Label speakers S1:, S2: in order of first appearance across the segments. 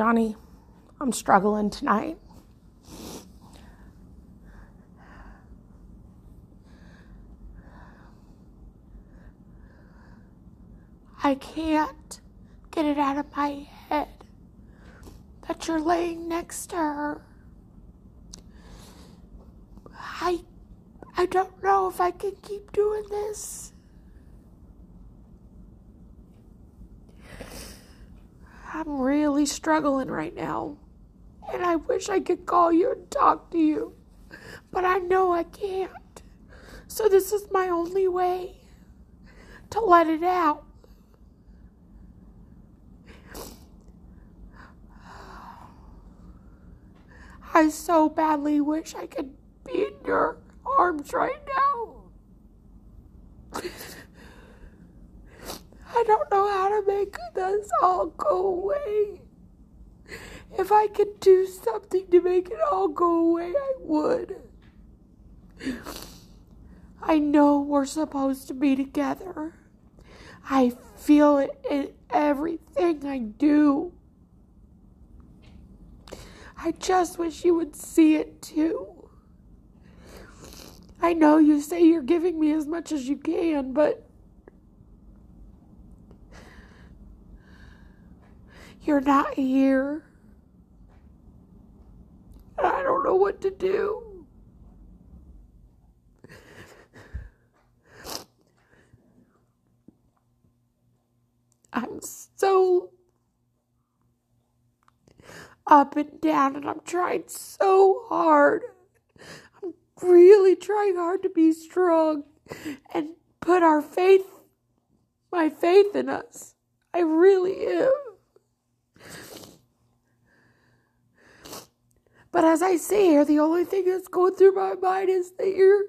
S1: Johnny, I'm struggling tonight. I can't get it out of my head that you're laying next to her. I I don't know if I can keep doing this. I'm really struggling right now. And I wish I could call you and talk to you. But I know I can't. So this is my only way to let it out. I so badly wish I could be in your arms right now. I don't know how to make this all go away. If I could do something to make it all go away, I would. I know we're supposed to be together. I feel it in everything I do. I just wish you would see it too. I know you say you're giving me as much as you can, but you're not here. I don't know what to do. I'm so up and down, and I'm trying so hard. I'm really trying hard to be strong and put our faith, my faith in us. I really am. But as I say here, the only thing that's going through my mind is that you're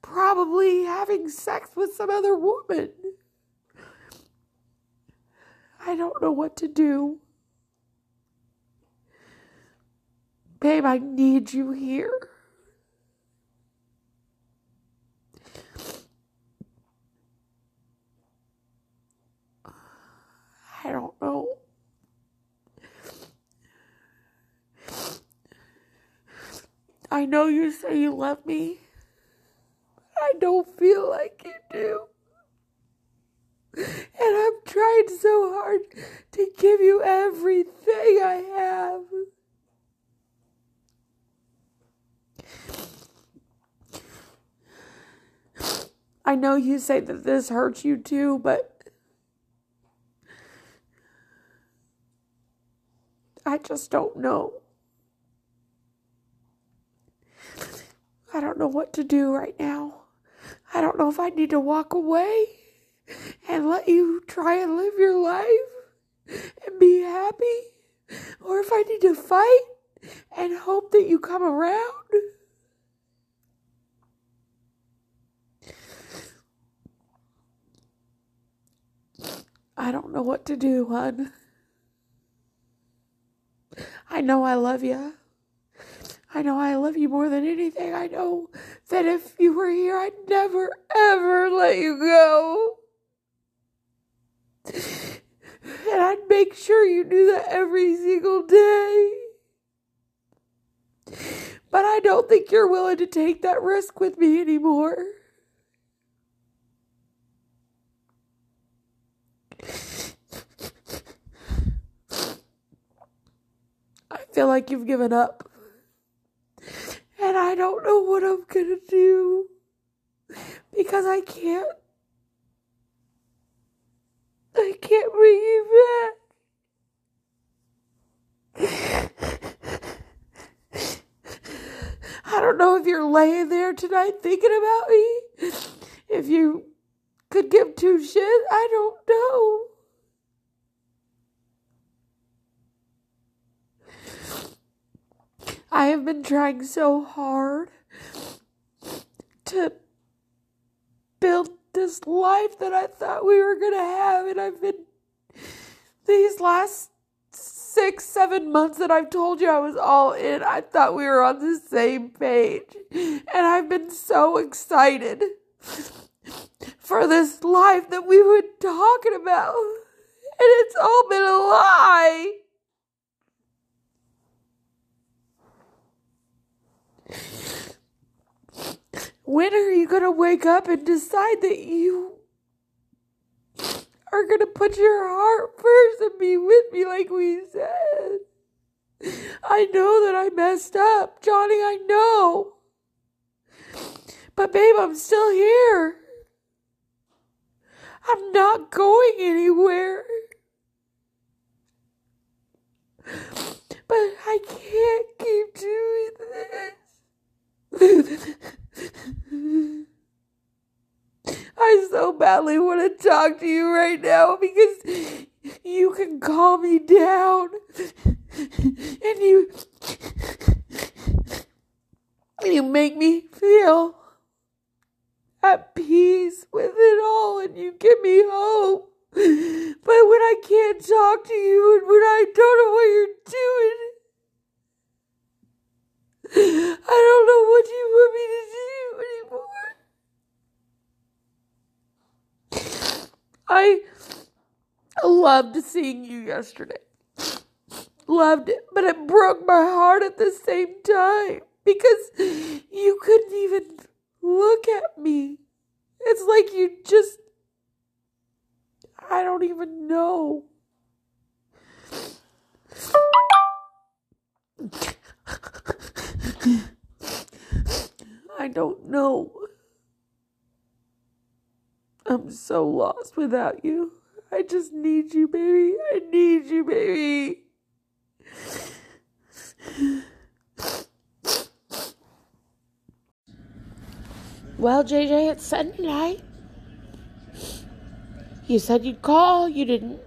S1: probably having sex with some other woman. I don't know what to do. Babe, I need you here. I don't know. I know you say you love me. I don't feel like you do. And I'm trying so hard to give you everything I have. I know you say that this hurts you too, but I just don't know. I don't know what to do right now. I don't know if I need to walk away and let you try and live your life and be happy, or if I need to fight and hope that you come around. I don't know what to do, hon. I know I love you. I know I love you more than anything. I know that if you were here, I'd never, ever let you go. And I'd make sure you knew that every single day. But I don't think you're willing to take that risk with me anymore. I feel like you've given up. And I don't know what I'm gonna do. Because I can't. I can't bring you back. I don't know if you're laying there tonight thinking about me. If you could give two shits, I don't know. I have been trying so hard to build this life that I thought we were going to have. And I've been, these last six, seven months that I've told you I was all in, I thought we were on the same page. And I've been so excited for this life that we were talking about. And it's all been a lie. When are you going to wake up and decide that you are going to put your heart first and be with me like we said? I know that I messed up. Johnny, I know. But, babe, I'm still here. I'm not going anywhere. But I can't keep doing this. I so badly want to talk to you right now because you can calm me down and you you make me feel at peace with it all and you give me hope. But when I can't talk to you and when I don't know what you're doing, I don't know what you want me to do anymore. I loved seeing you yesterday. Loved it, but it broke my heart at the same time because you couldn't even look at me. It's like you just. I don't even know. I don't know. I'm so lost without you. I just need you, baby. I need you, baby. Well, JJ, it's Sunday night. You said you'd call. You didn't.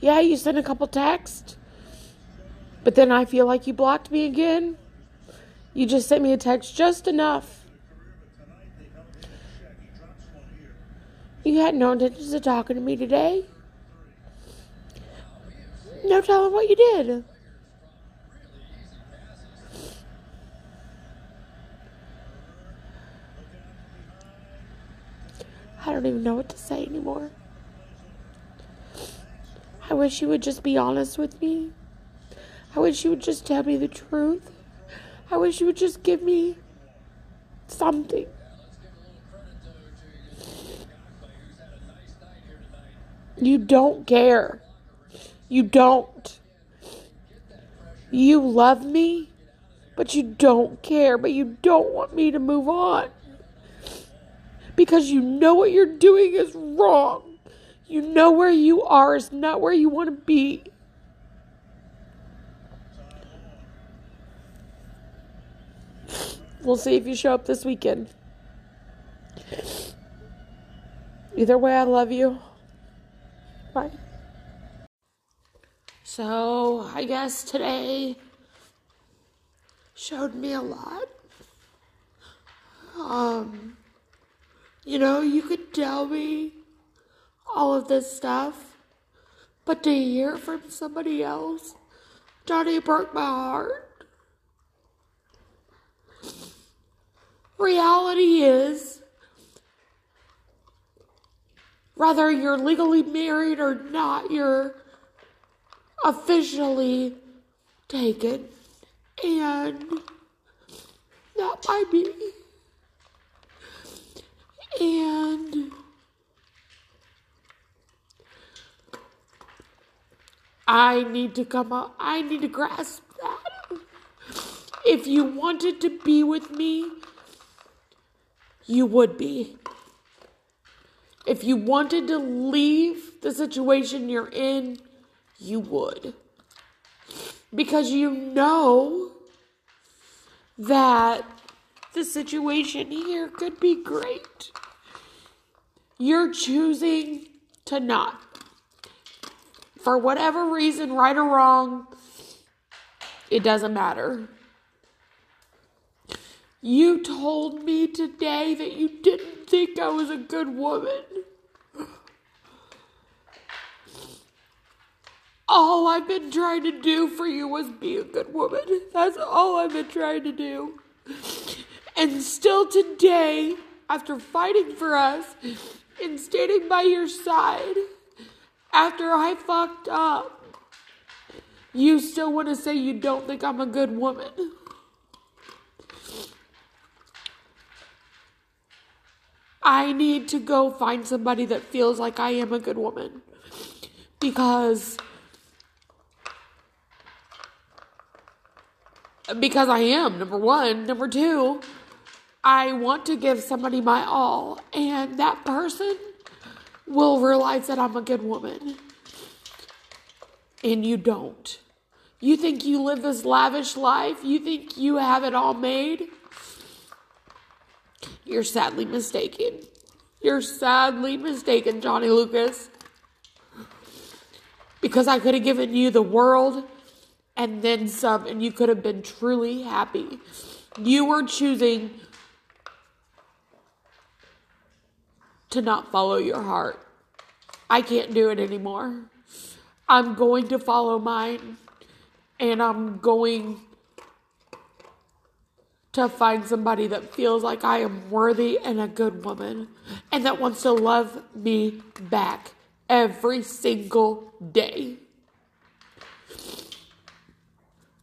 S1: Yeah, you sent a couple texts. But then I feel like you blocked me again. You just sent me a text just enough. You had no intentions of talking to me today. No telling what you did. I don't even know what to say anymore. I wish you would just be honest with me. I wish you would just tell me the truth. I wish you would just give me something. You don't care. You don't. You love me, but you don't care, but you don't want me to move on because you know what you're doing is wrong. You know where you are is not where you want to be. We'll see if you show up this weekend. Either way, I love you. Bye. So, I guess today showed me a lot. Um, you know, you could tell me all of this stuff, but to hear from somebody else, Johnny broke my heart. Reality is, whether you're legally married or not, you're officially taken. And not by me. And I need to come up, I need to grasp that. If you wanted to be with me, you would be. If you wanted to leave the situation you're in, you would. Because you know that the situation here could be great. You're choosing to not. For whatever reason, right or wrong, it doesn't matter. You told me today that you didn't think I was a good woman. All I've been trying to do for you was be a good woman. That's all I've been trying to do. And still today, after fighting for us and standing by your side, after I fucked up, you still want to say you don't think I'm a good woman. I need to go find somebody that feels like I am a good woman. Because because I am, number 1, number 2, I want to give somebody my all and that person will realize that I'm a good woman. And you don't. You think you live this lavish life? You think you have it all made? You're sadly mistaken. You're sadly mistaken, Johnny Lucas. Because I could have given you the world and then some, and you could have been truly happy. You were choosing to not follow your heart. I can't do it anymore. I'm going to follow mine, and I'm going to find somebody that feels like I am worthy and a good woman and that wants to love me back every single day.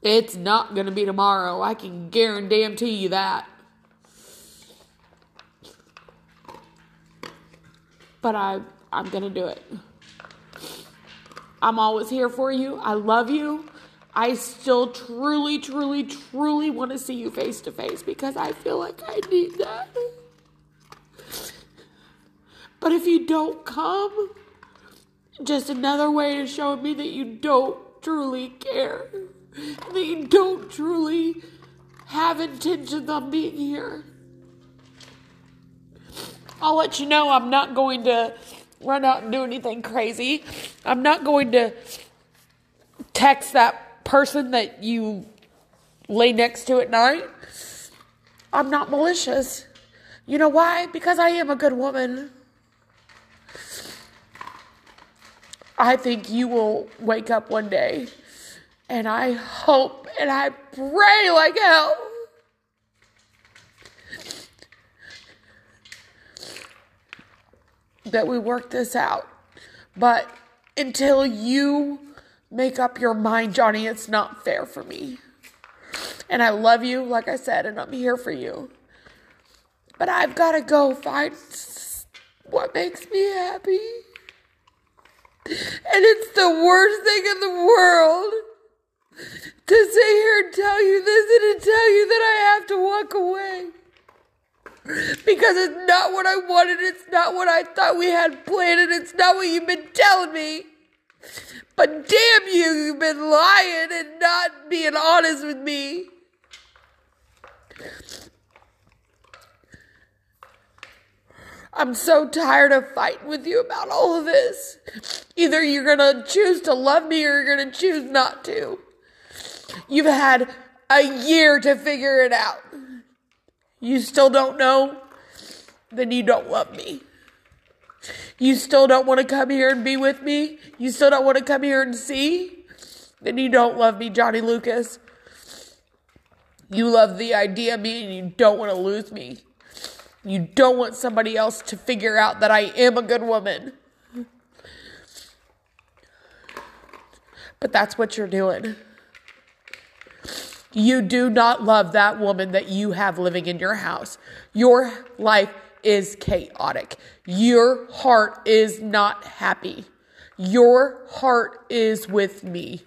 S1: It's not going to be tomorrow. I can guarantee you that. But I I'm going to do it. I'm always here for you. I love you. I still truly, truly, truly want to see you face to face because I feel like I need that. But if you don't come, just another way to show me that you don't truly care, that you don't truly have intentions on being here. I'll let you know I'm not going to run out and do anything crazy. I'm not going to text that person that you lay next to at night. I'm not malicious. You know why? Because I am a good woman. I think you will wake up one day, and I hope and I pray like hell that we work this out. But until you make up your mind, Johnny, it's not fair for me. And I love you, like I said, and I'm here for you. But I've got to go find what makes me happy. And it's the worst thing in the world to sit here and tell you this and to tell you that I have to walk away because it's not what I wanted. It's not what I thought we had planned, and it's not what you've been telling me. But damn you, you've been lying and not being honest with me. I'm so tired of fighting with you about all of this. Either you're gonna choose to love me or you're gonna choose not to. You've had a year to figure it out you still don't know, then you don't love me. You still don't want to come here and be with me? You still don't want to come here and see? Then you don't love me, Johnny Lucas. You love the idea of me and you don't want to lose me. You don't want somebody else to figure out that I am a good woman. But that's what you're doing. You do not love that woman that you have living in your house. Your life is chaotic. Your heart is not happy. Your heart is with me.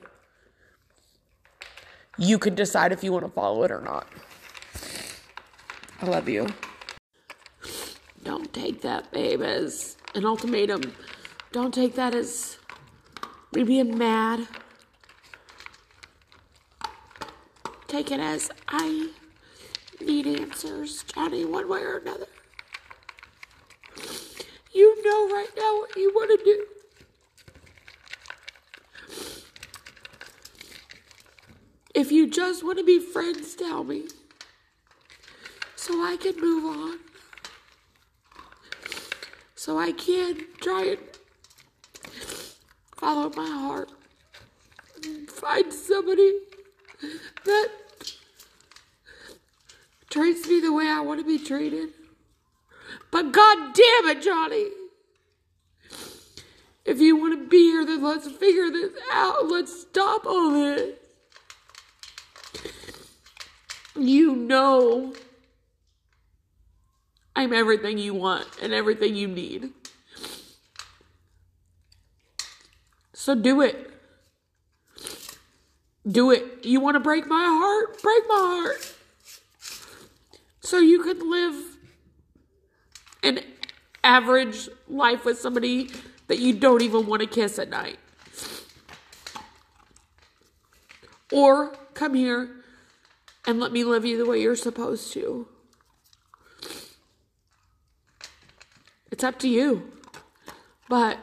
S1: You can decide if you want to follow it or not. I love you. Don't take that, babe, as an ultimatum. Don't take that as me being mad. take it as I need answers, Johnny, one way or another. You know right now what you want to do. If you just want to be friends, tell me. So I can move on. So I can try and follow my heart. Find somebody that treats me the way I want to be treated. But god damn it, Johnny. If you want to be here, then let's figure this out. Let's stop all this. You know I'm everything you want and everything you need. So do it. Do it. You want to break my heart? Break my heart. So you can live an average life with somebody that you don't even want to kiss at night. Or come here and let me love you the way you're supposed to. It's up to you. But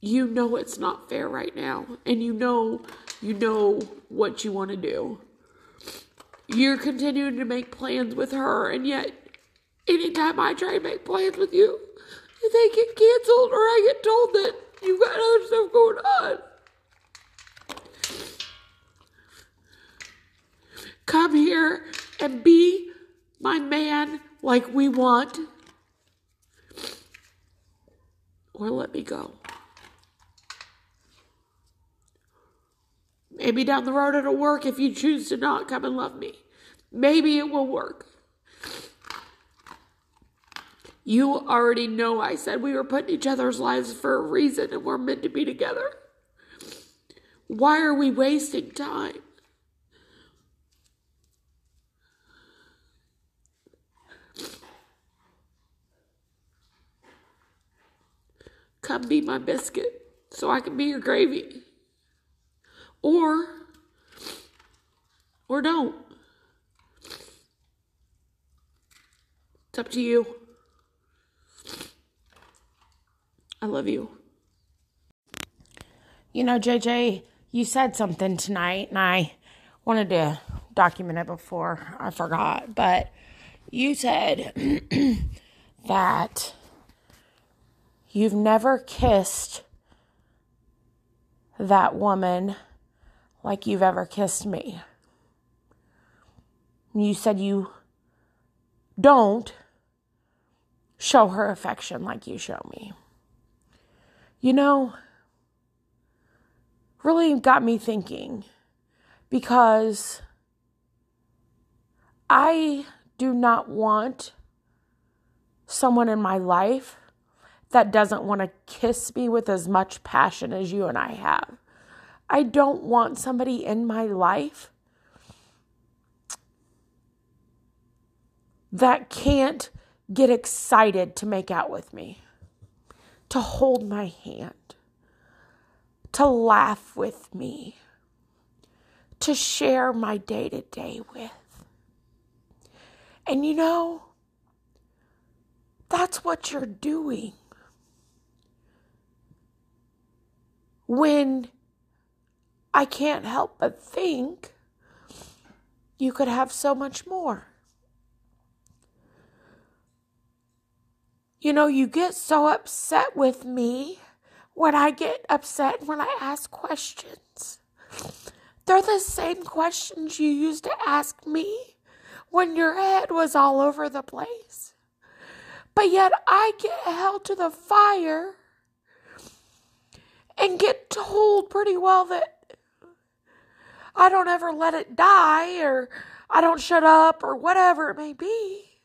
S1: you know it's not fair right now and you know you know what you want to do. You're continuing to make plans with her and yet anytime I try to make plans with you, they get canceled or I get told that you've got other stuff going on. Come here and be my man like we want, or let me go. Maybe down the road it'll work if you choose to not come and love me. Maybe it will work. You already know I said we were putting each other's lives for a reason and we're meant to be together. Why are we wasting time? Come be my biscuit so I can be your gravy. Or, or don't. It's up to you. I love you.
S2: You know, JJ, you said something tonight, and I wanted to document it before I forgot, but you said that You've never kissed that woman like you've ever kissed me. You said you don't show her affection like you show me. You know, really got me thinking because I do not want someone in my life that doesn't want to kiss me with as much passion as you and I have. I don't want somebody in my life that can't get excited to make out with me, to hold my hand, to laugh with me, to share my day to day with. And you know, that's what you're doing. when I can't help but think you could have so much more. You know, you get so upset with me when I get upset when I ask questions. They're the same questions you used to ask me when your head was all over the place. But yet I get held to the fire and get told pretty well that I don't ever let it die or I don't shut up or whatever it may be.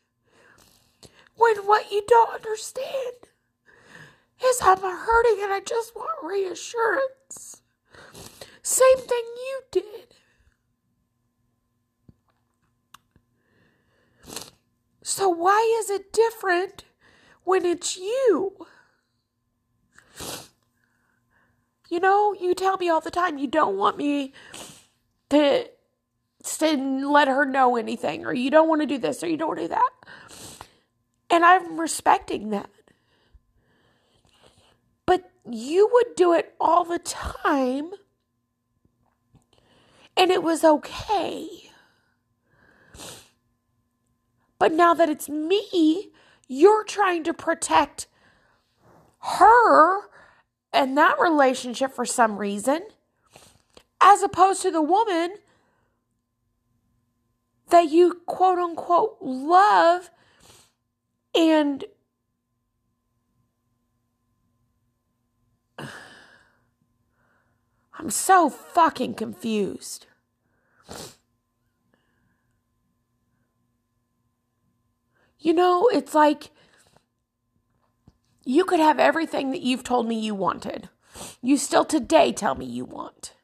S2: When what you don't understand is I'm hurting and I just want reassurance. Same thing you did. So, why is it different when it's you? You know, you tell me all the time you don't want me to, to let her know anything, or you don't want to do this, or you don't want to do that. And I'm respecting that. But you would do it all the time, and it was okay. But now that it's me, you're trying to protect her and that relationship for some reason, as opposed to the woman that you quote unquote love and I'm so fucking confused. You know, it's like you could have everything that you've told me you wanted. You still today tell me you want.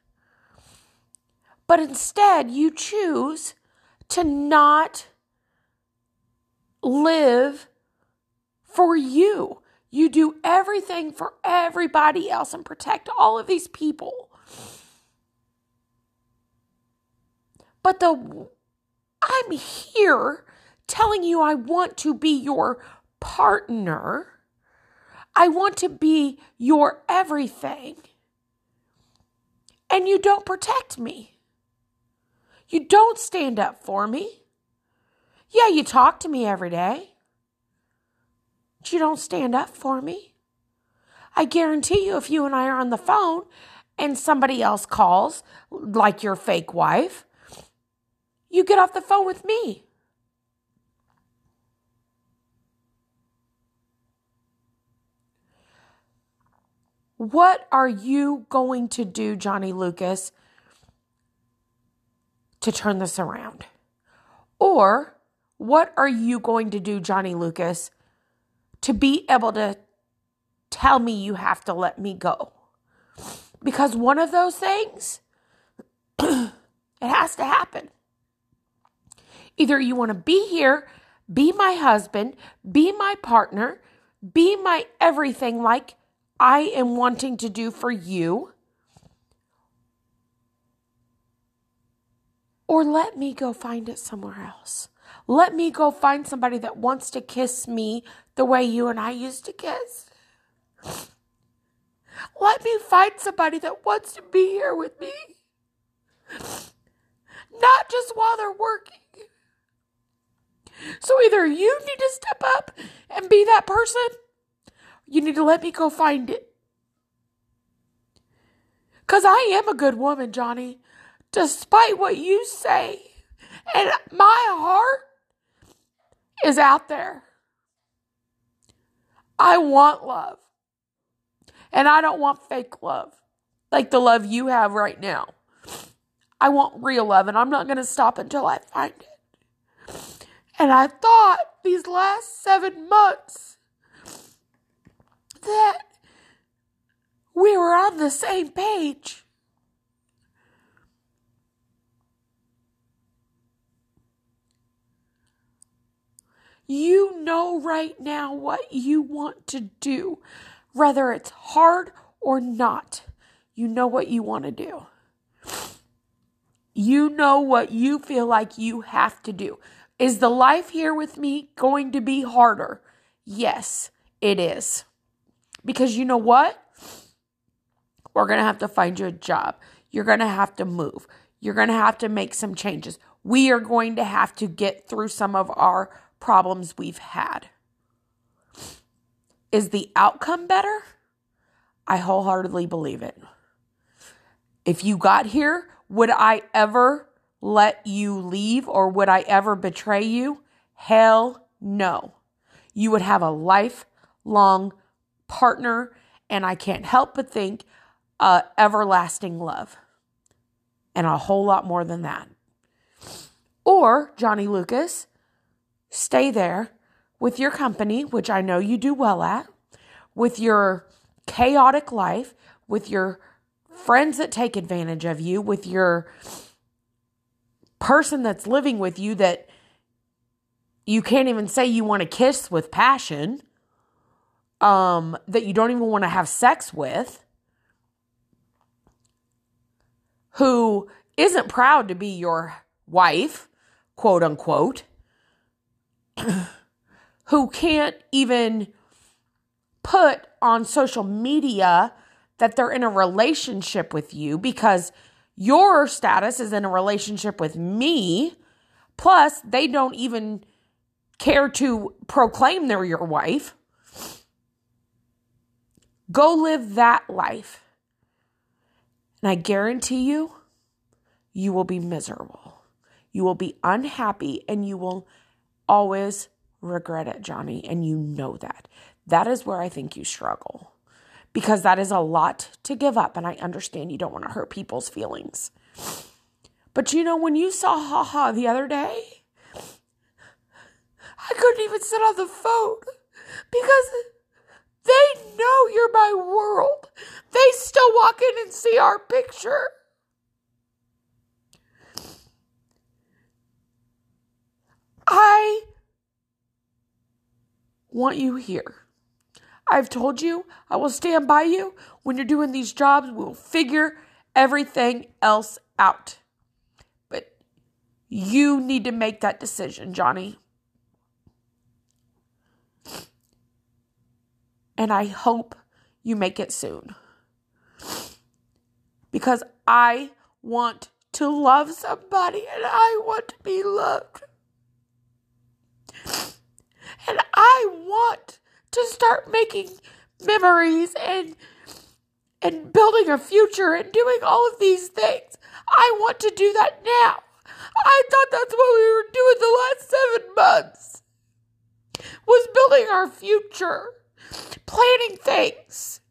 S2: But instead, you choose to not live for you. You do everything for everybody else and protect all of these people. But the I'm here telling you I want to be your partner. I want to be your everything. And you don't protect me. You don't stand up for me. Yeah, you talk to me every day. But you don't stand up for me. I guarantee you, if you and I are on the phone and somebody else calls, like your fake wife, you get off the phone with me. What are you going to do, Johnny Lucas, to turn this around? Or what are you going to do, Johnny Lucas, to be able to tell me you have to let me go? Because one of those things, it has to happen. Either you want to be here, be my husband, be my partner, be my everything like I am wanting to do for you, or let me go find it somewhere else. Let me go find somebody that wants to kiss me the way you and I used to kiss. Let me find somebody that wants to be here with me. Not just while they're working. So either you need to step up and be that person, you need to let me go find it. Because I am a good woman, Johnny, despite what you say. And my heart is out there. I want love. And I don't want fake love like the love you have right now. I want real love, and I'm not going to stop until I find it. And I thought these last seven months that we were on the same page. You know right now what you want to do, whether it's hard or not. You know what you want to do. You know what you feel like you have to do. Is the life here with me going to be harder? Yes, it is. Because you know what? We're going to have to find you a job. You're going to have to move. You're going to have to make some changes. We are going to have to get through some of our problems we've had. Is the outcome better? I wholeheartedly believe it. If you got here, would I ever let you leave or would I ever betray you? Hell no. You would have a lifelong partner, and I can't help but think uh, everlasting love and a whole lot more than that. Or, Johnny Lucas, stay there with your company, which I know you do well at, with your chaotic life, with your friends that take advantage of you, with your person that's living with you that you can't even say you want to kiss with passion, um, that you don't even want to have sex with, who isn't proud to be your wife, quote unquote, who can't even put on social media that they're in a relationship with you because your status is in a relationship with me. Plus, they don't even care to proclaim they're your wife. Go live that life. And I guarantee you, you will be miserable. You will be unhappy and you will always regret it, Johnny. And you know that. That is where I think you struggle because that is a lot to give up. And I understand you don't want to hurt people's feelings. But you know, when you saw Haha the other day, I couldn't even sit on the phone because they know you're my world. They still walk in and see our picture. I want you here. I've told you I will stand by you when you're doing these jobs. We'll figure everything else out. But you need to make that decision, Johnny. And I hope you make it soon. Because I want to love somebody and I want to be loved. And I want to start making memories and and building a future and doing all of these things. I want to do that now. I thought that's what we were doing the last 7 months. Was building our future, planning things.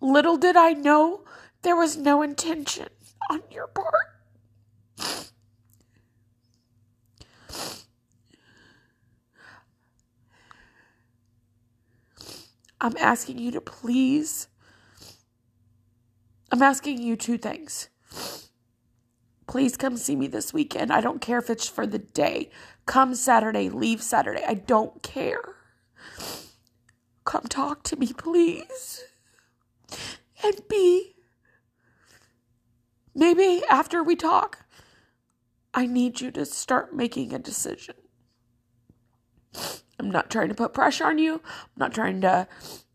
S2: Little did I know there was no intention on your part. I'm asking you to please. I'm asking you two things. Please come see me this weekend. I don't care if it's for the day. Come Saturday, leave Saturday. I don't care. Come talk to me, please. And B, maybe after we talk, I need you to start making a decision. I'm not trying to put pressure on you. I'm not trying to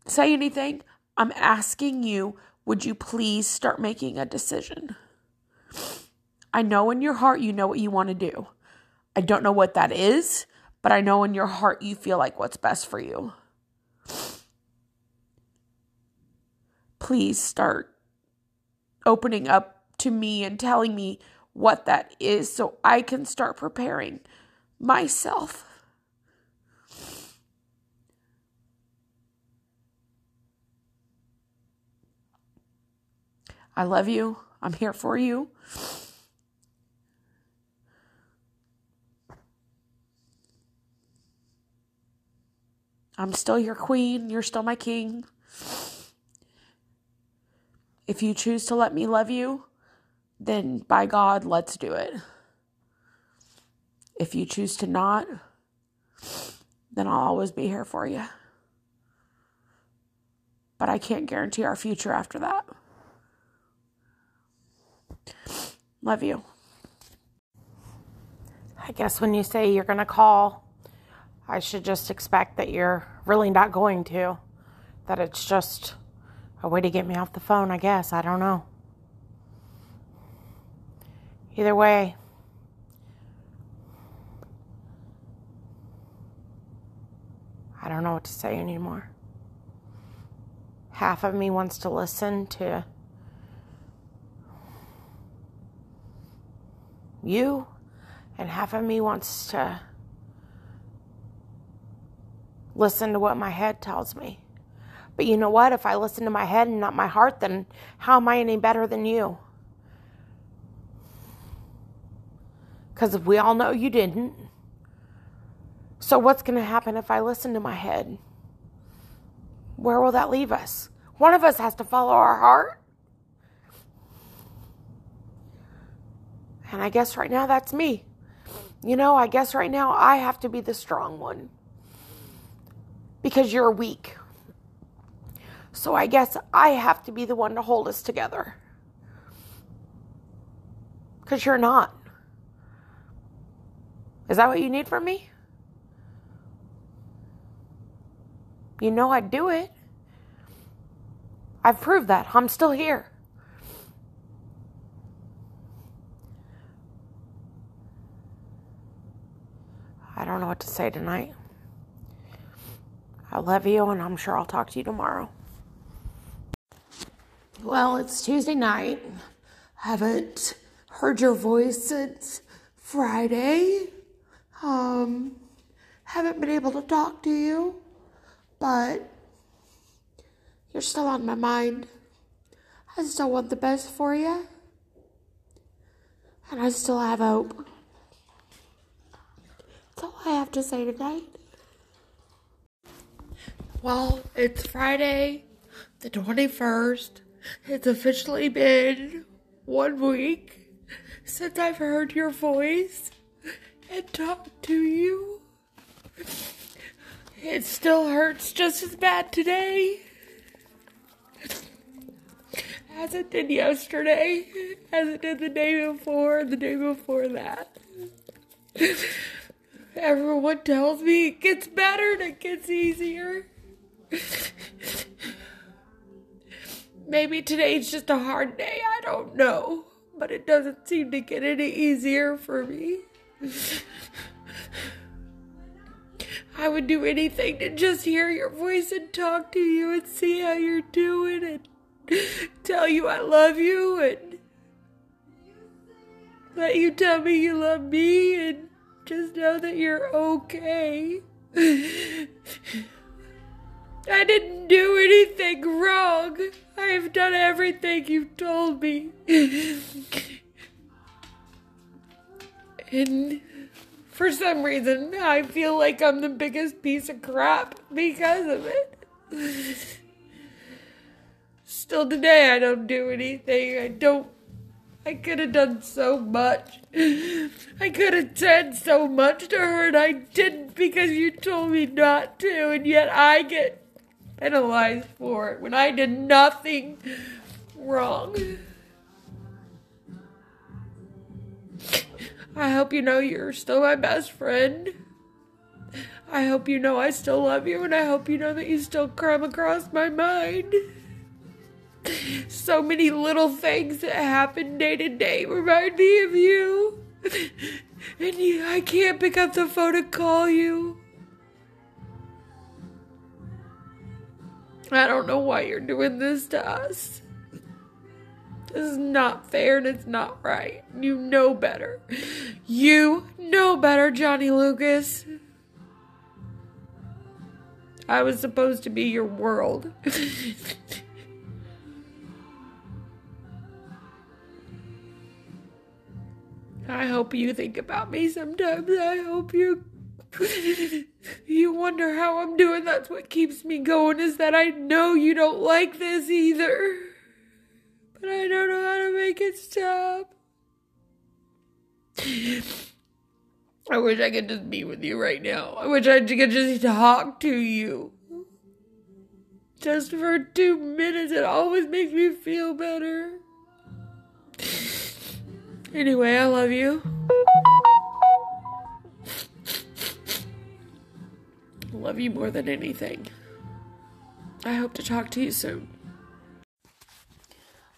S2: say anything. I'm asking you, would you please start making a decision? I know in your heart you know what you want to do. I don't know what that is, but I know in your heart you feel like what's best for you. Please start opening up to me and telling me what that is so I can start preparing myself. I love you. I'm here for you. I'm still your queen. You're still my king. If you choose to let me love you, then by God, let's do it. If you choose to not, then I'll always be here for you. But I can't guarantee our future after that. Love you.
S3: I guess when you say you're going to call, I should just expect that you're really not going to. That it's just a way to get me off the phone, I guess. I don't know. Either way, I don't know what to say anymore. Half of me wants to listen to you, and half of me wants to listen to what my head tells me. But you know what? If I listen to my head and not my heart, then how am I any better than you? Because we all know you didn't. So, what's going to happen if I listen to my head? Where will that leave us? One of us has to follow our heart. And I guess right now that's me. You know, I guess right now I have to be the strong one because you're weak. So I guess I have to be the one to hold us together because you're not. Is that what you need from me? You know I'd do it. I've proved that. I'm still here. I don't know what to say tonight. I love you, and I'm sure I'll talk to you tomorrow.
S2: Well, it's Tuesday night. Haven't heard your voice since Friday. Um, haven't been able to talk to you, but you're still on my mind. I still want the best for you. And I still have hope. That's all I have to say tonight.
S1: Well, it's Friday, the 21st. It's officially been one week since I've heard your voice and talked to you. It still hurts just as bad today as it did yesterday, as it did the day before, the day before that. Everyone tells me it gets better and it gets easier. Maybe today's just a hard day, I don't know. But it doesn't seem to get any easier for me. I would do anything to just hear your voice and talk to you and see how you're doing and tell you I love you and let you tell me you love me and just know that you're okay. I didn't do anything wrong. I've done everything you've told me. And for some reason, I feel like I'm the biggest piece of crap because of it. Still today, I don't do anything. I don't. I could have done so much. I could have said so much to her, and I didn't because you told me not to, and yet I get penalized for it when I did nothing wrong. I hope you know you're still my best friend. I hope you know I still love you, and I hope you know that you still come across my mind. So many little things that happen day to day remind me of you. And you, I can't pick up the phone to call you. I don't know why you're doing this to us. This is not fair and it's not right. You know better. You know better, Johnny Lucas. I was supposed to be your world. I hope you think about me sometimes. I hope you you wonder how I'm doing. That's what keeps me going is that I know you don't like this either. But I don't know how to make it stop. I wish I could just be with you right now. I wish I could just talk to you. Just for two minutes, it always makes me feel better. Anyway, I love you. Love you more than anything. I hope to talk to you soon.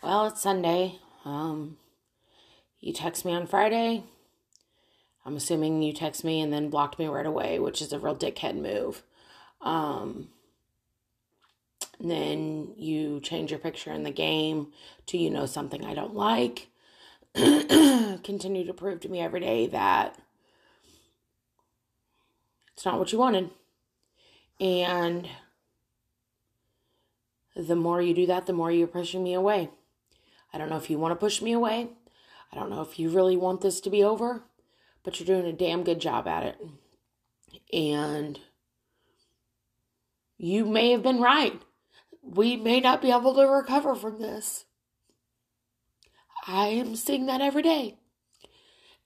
S3: Well, it's Sunday. Um, you text me on Friday. I'm assuming you text me and then blocked me right away, which is a real dickhead move. Um, then you change your picture in the game to you know something I don't like. Continue to prove to me every day that it's not what you wanted. And the more you do that, the more you're pushing me away. I don't know if you want to push me away. I don't know if you really want this to be over, but you're doing a damn good job at it. And you may have been right. We may not be able to recover from this. I am seeing that every day.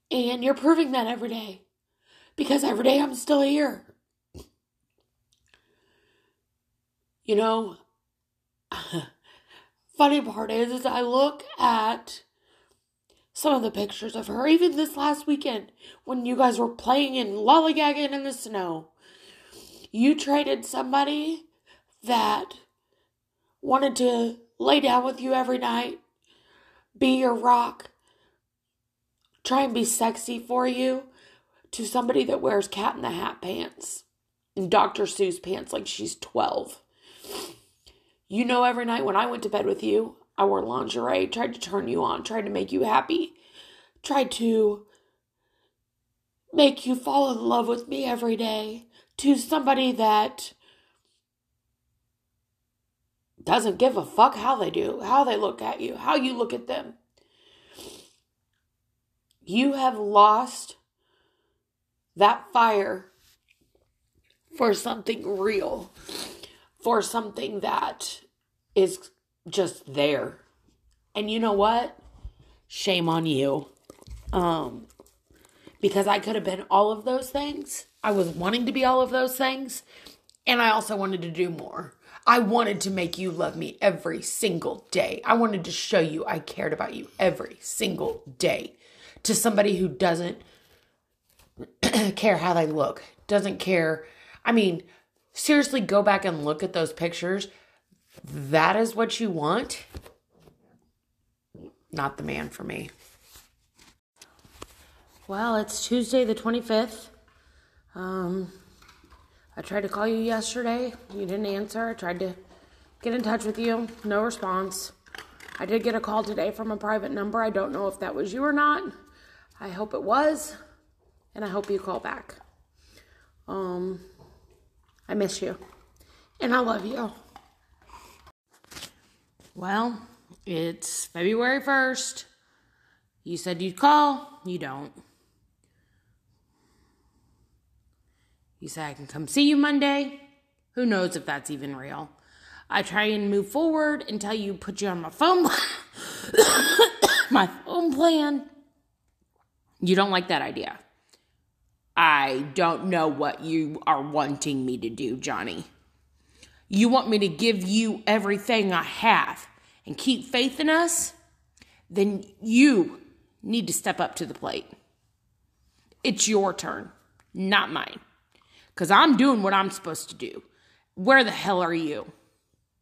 S3: And you're proving that every day. Because every day I'm still here. You know, funny part is, is I look at some of the pictures of her, even this last weekend when you guys were playing and lollygagging in the snow. You traded somebody that wanted to lay down with you every night, be your rock, try and be sexy for you, to somebody that wears cat in the hat pants and Dr. Seuss pants like she's 12. You know, every night when I went to bed with you, I wore lingerie, tried to turn you on, tried to make you happy, tried to make you fall in love with me every day to somebody that doesn't give a fuck how they do, how they look at you, how you look at them.
S1: You have lost that fire for something real, for something that is just there. And you know what? Shame on you. Um because I could have been all of those things. I was wanting to be all of those things, and I also wanted to do more. I wanted to make you love me every single day. I wanted to show you I cared about you every single day to somebody who doesn't care how they look, doesn't care. I mean, seriously, go back and look at those pictures. That is what you want? Not the man for me. Well, it's Tuesday the 25th. Um, I tried to call you yesterday. You didn't answer. I tried to get in touch with you. No response. I did get a call today from a private number. I don't know if that was you or not. I hope it was. And I hope you call back. Um, I miss you. And I love you. Well, it's February 1st. You said you'd call. You don't. You say I can come see you Monday. Who knows if that's even real? I try and move forward until you put you on my phone my phone plan. You don't like that idea. I don't know what you are wanting me to do, Johnny. You want me to give you everything I have and keep faith in us? Then you need to step up to the plate. It's your turn, not mine because I'm doing what I'm supposed to do. Where the hell are you?